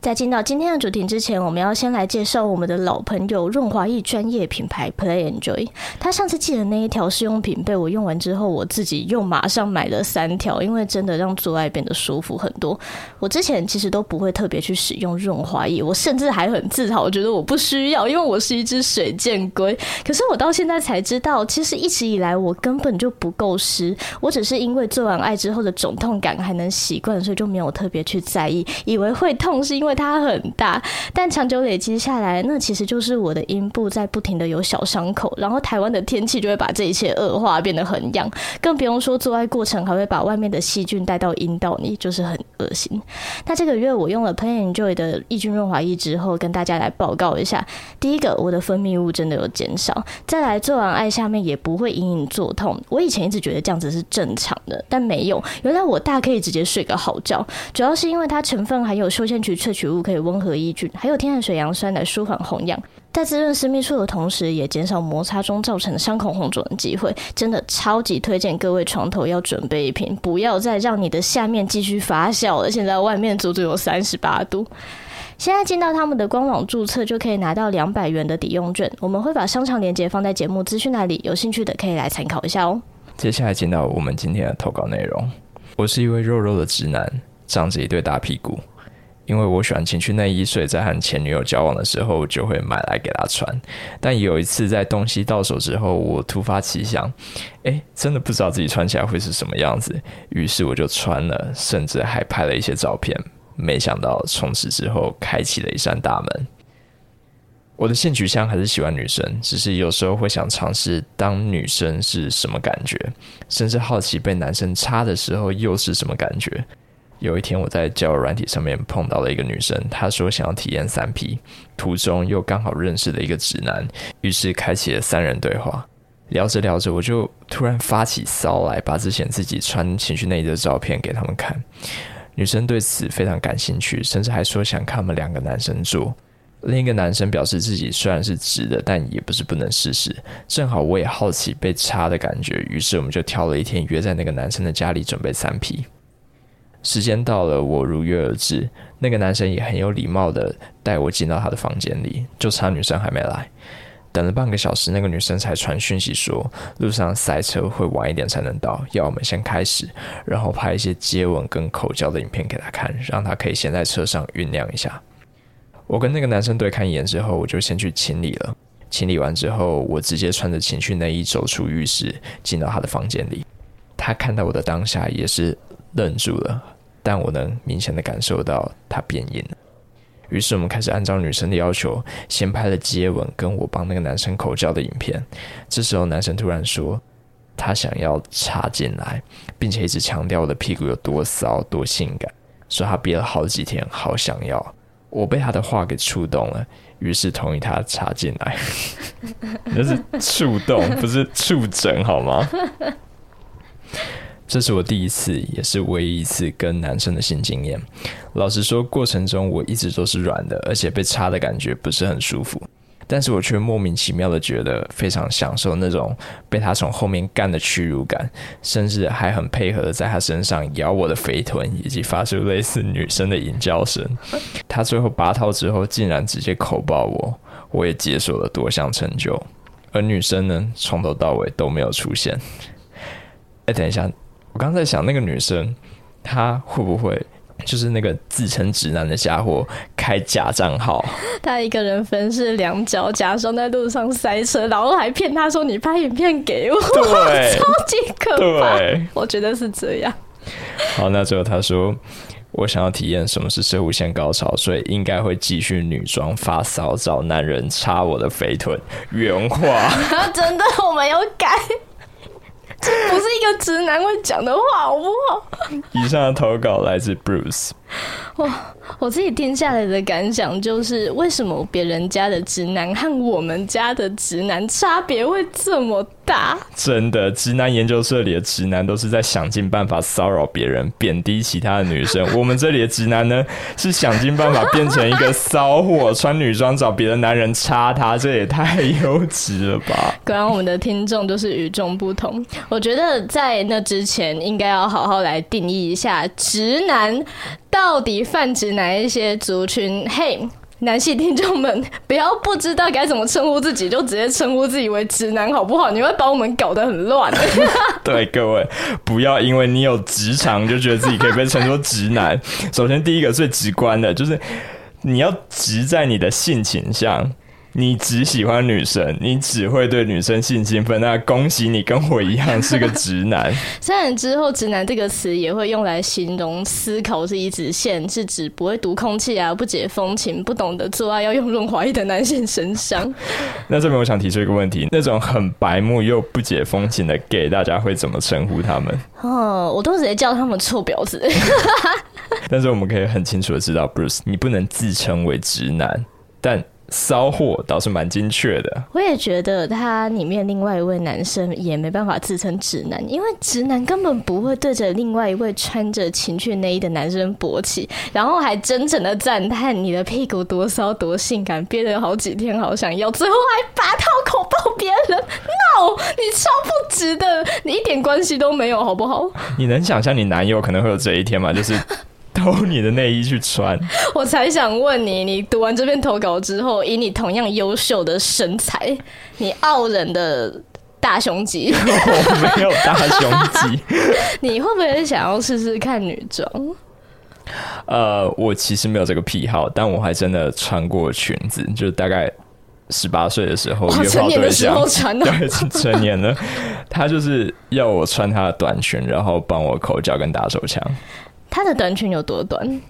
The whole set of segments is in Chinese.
在进到今天的主题之前，我们要先来介绍我们的老朋友润滑液专业品牌 Play Enjoy。他上次寄的那一条试用品被我用完之后，我自己又马上买了三条，因为真的让做爱变得舒服很多。我之前其实都不会特别去使用润滑液，我甚至还很自豪，我觉得我不需要，因为我是一只水箭龟。可是我到现在才知道，其实一直以来我根本就不够湿，我只是因为做完爱之后的肿痛感还能习惯，所以就没有特别去在意，以为会痛是因为。为它很大，但长久累积下来，那其实就是我的阴部在不停的有小伤口，然后台湾的天气就会把这一切恶化，变得很痒，更不用说做爱过程还会把外面的细菌带到阴道里，就是很恶心。那这个月我用了 Play Enjoy 的抑菌润滑液之后，跟大家来报告一下：第一个，我的分泌物真的有减少；再来，做完爱下面也不会隐隐作痛。我以前一直觉得这样子是正常的，但没有，原来我大可以直接睡个好觉。主要是因为它成分含有休闲曲萃取。取物可以温和抑菌，还有天然水杨酸来舒缓红痒，在滋润私密处的同时，也减少摩擦中造成的伤口红肿的机会。真的超级推荐各位床头要准备一瓶，不要再让你的下面继续发酵了。现在外面足足有三十八度。现在进到他们的官网注册，就可以拿到两百元的抵用券。我们会把商场链接放在节目资讯那里，有兴趣的可以来参考一下哦。接下来进到我们今天的投稿内容。我是一位肉肉的直男，长着一对大屁股。因为我喜欢情趣内衣，所以在和前女友交往的时候就会买来给她穿。但有一次在东西到手之后，我突发奇想，诶，真的不知道自己穿起来会是什么样子，于是我就穿了，甚至还拍了一些照片。没想到从此之后开启了一扇大门。我的性取向还是喜欢女生，只是有时候会想尝试当女生是什么感觉，甚至好奇被男生插的时候又是什么感觉。有一天，我在交友软体上面碰到了一个女生，她说想要体验三 P，途中又刚好认识了一个直男，于是开启了三人对话。聊着聊着，我就突然发起骚来，把之前自己穿情趣内衣的照片给他们看。女生对此非常感兴趣，甚至还说想看我们两个男生做。另一个男生表示自己虽然是直的，但也不是不能试试。正好我也好奇被插的感觉，于是我们就挑了一天约在那个男生的家里准备三 P。时间到了，我如约而至。那个男生也很有礼貌的带我进到他的房间里，就差女生还没来。等了半个小时，那个女生才传讯息说，路上塞车会晚一点才能到，要我们先开始，然后拍一些接吻跟口交的影片给他看，让他可以先在车上酝酿一下。我跟那个男生对看一眼之后，我就先去清理了。清理完之后，我直接穿着情趣内衣走出浴室，进到他的房间里。他看到我的当下也是。愣住了，但我能明显的感受到他变硬了。于是我们开始按照女生的要求，先拍了接吻跟我帮那个男生口交的影片。这时候男生突然说，他想要插进来，并且一直强调我的屁股有多骚多性感，说他憋了好几天，好想要。我被他的话给触动了，于是同意他插进来。那是触动，不是触诊，好吗？这是我第一次，也是唯一一次跟男生的性经验。老实说，过程中我一直都是软的，而且被插的感觉不是很舒服。但是我却莫名其妙的觉得非常享受那种被他从后面干的屈辱感，甚至还很配合的在他身上咬我的肥臀，以及发出类似女生的淫叫声。他最后拔套之后，竟然直接口爆我，我也解锁了多项成就。而女生呢，从头到尾都没有出现。哎，等一下。我刚在想，那个女生她会不会就是那个自称直男的家伙开假账号？他一个人分饰两角，假装在路上塞车，然后还骗他说：“你拍影片给我。”对，超级可怕。我觉得是这样。好，那最后他说：“我想要体验什么是摄护腺高潮，所以应该会继续女装发骚，找男人插我的肥臀。”原话。真的，我没有改。直男会讲的话，好不好？以上的投稿来自 Bruce。哇，我自己听下来的感想就是，为什么别人家的直男和我们家的直男差别会这么大。真的，直男研究社里的直男都是在想尽办法骚扰别人、贬低其他的女生。我们这里的直男呢，是想尽办法变成一个骚货，穿女装找别的男人插他，这也太幼稚了吧！果然，我们的听众都是与众不同。我觉得在那之前，应该要好好来定义一下直男到底泛指哪一些族群。嘿。男性听众们，不要不知道该怎么称呼自己，就直接称呼自己为直男，好不好？你会把我们搞得很乱。对，各位，不要因为你有直肠，就觉得自己可以被称作直男。首先，第一个最直观的就是，你要直在你的性倾向。你只喜欢女生，你只会对女生性兴奋，那恭喜你跟我一样是个直男。虽然之后“直男”这个词也会用来形容思考是一直线，是指不会读空气啊，不解风情，不懂得做爱要用润滑液的男性身上。那这边我想提出一个问题：那种很白目又不解风情的 gay，大家会怎么称呼他们？哦，我都直接叫他们臭婊子。但是我们可以很清楚的知道，Bruce，你不能自称为直男，但。骚货倒是蛮精确的，我也觉得他里面另外一位男生也没办法自称直男，因为直男根本不会对着另外一位穿着情趣内衣的男生勃起，然后还真诚的赞叹你的屁股多骚多性感，憋了好几天好想要，最后还拔套口爆别人，no，你超不值得，你一点关系都没有，好不好？你能想象你男友可能会有这一天吗？就是。偷你的内衣去穿，我才想问你，你读完这篇投稿之后，以你同样优秀的身材，你傲人的大胸肌 我没有大胸肌，你会不会想要试试看女装？呃，我其实没有这个癖好，但我还真的穿过裙子，就大概十八岁的时候约炮对象，成年的时候穿的，对，成年了，他就是要我穿他的短裙，然后帮我口交跟打手枪。他的短裙有多短？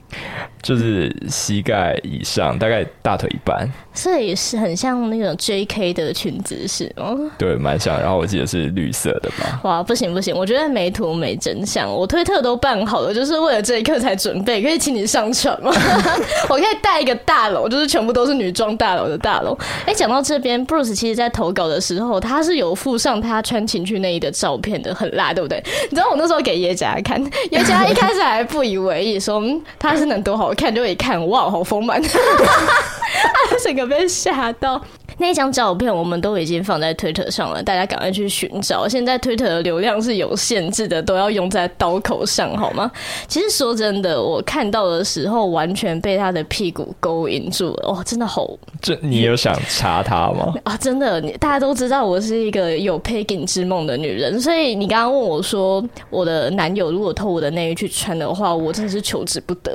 就是膝盖以上，大概大腿一半。所以是很像那种 J.K. 的裙子是吗？对，蛮像。然后我记得是绿色的吧？哇，不行不行，我觉得没图没真相。我推特都办好了，就是为了这一刻才准备。可以请你上传吗？我可以带一个大楼，就是全部都是女装大楼的大楼。哎、欸，讲到这边，Bruce 其实在投稿的时候，他是有附上他穿情趣内衣的照片的，很辣，对不对？你知道我那时候给叶家看，叶家一开始还不以为意，说嗯他是能多好看，就一看，哇，好丰满。他整个被吓到。那张照片我们都已经放在推特上了，大家赶快去寻找。现在推特的流量是有限制的，都要用在刀口上，好吗？其实说真的，我看到的时候完全被他的屁股勾引住了，哦，真的好。这你有想插他吗？啊，真的，大家都知道我是一个有 pegging 之梦的女人，所以你刚刚问我说，我的男友如果偷我的内衣去穿的话，我真的是求之不得。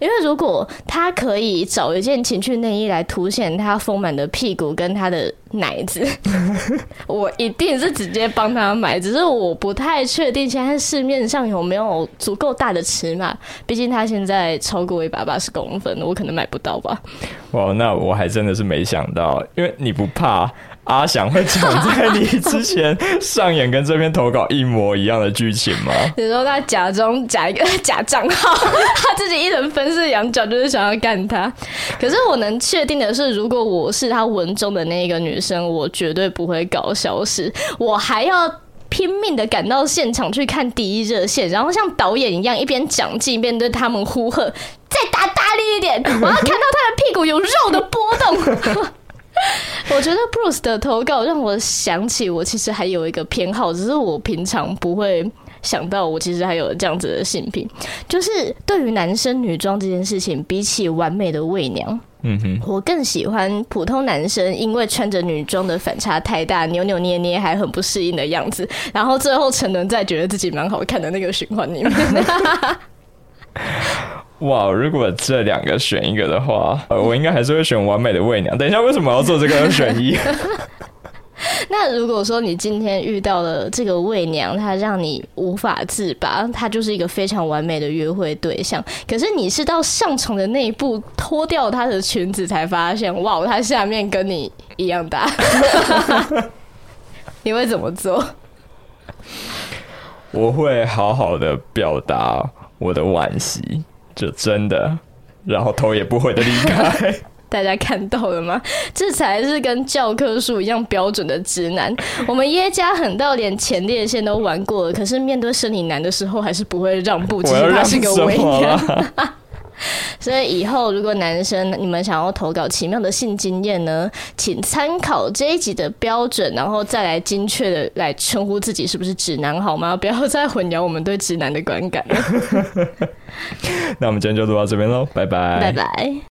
因为如果他可以找一件情趣内衣来凸显他丰满的屁股跟跟他的奶子，我一定是直接帮他买，只是我不太确定现在市面上有没有足够大的尺码，毕竟他现在超过一百八十公分，我可能买不到吧。哦，那我还真的是没想到，因为你不怕。阿翔会抢在你之前上演跟这篇投稿一模一样的剧情吗？你说他假装假一个假账号，他自己一人分饰两角，就是想要干他。可是我能确定的是，如果我是他文中的那一个女生，我绝对不会搞消失，我还要拼命的赶到现场去看第一热线，然后像导演一样一边讲记一边对他们呼喝：“再打大力一点，我要看到他的屁股有肉的波动。” 我觉得 Bruce 的投稿让我想起，我其实还有一个偏好，只是我平常不会想到，我其实还有这样子的性癖，就是对于男生女装这件事情，比起完美的伪娘，嗯哼，我更喜欢普通男生，因为穿着女装的反差太大，扭扭捏捏还很不适应的样子，然后最后沉沦在觉得自己蛮好看的那个循环里面。哇，如果这两个选一个的话，呃，我应该还是会选完美的伪娘。等一下，为什么要做这个选一？那如果说你今天遇到了这个伪娘，她让你无法自拔，她就是一个非常完美的约会对象。可是你是到上床的那一步脱掉她的裙子，才发现，哇，她下面跟你一样大。你会怎么做？我会好好的表达我的惋惜。就真的，然后头也不回的离开。大家看到了吗？这才是跟教科书一样标准的直男。我们耶加狠到连前列腺都玩过了，可是面对生理男的时候，还是不会让步。其实他是个伪娘。所以以后如果男生你们想要投稿奇妙的性经验呢，请参考这一集的标准，然后再来精确的来称呼自己是不是直男，好吗？不要再混淆我们对直男的观感了。那我们今天就录到这边喽，拜拜，拜拜。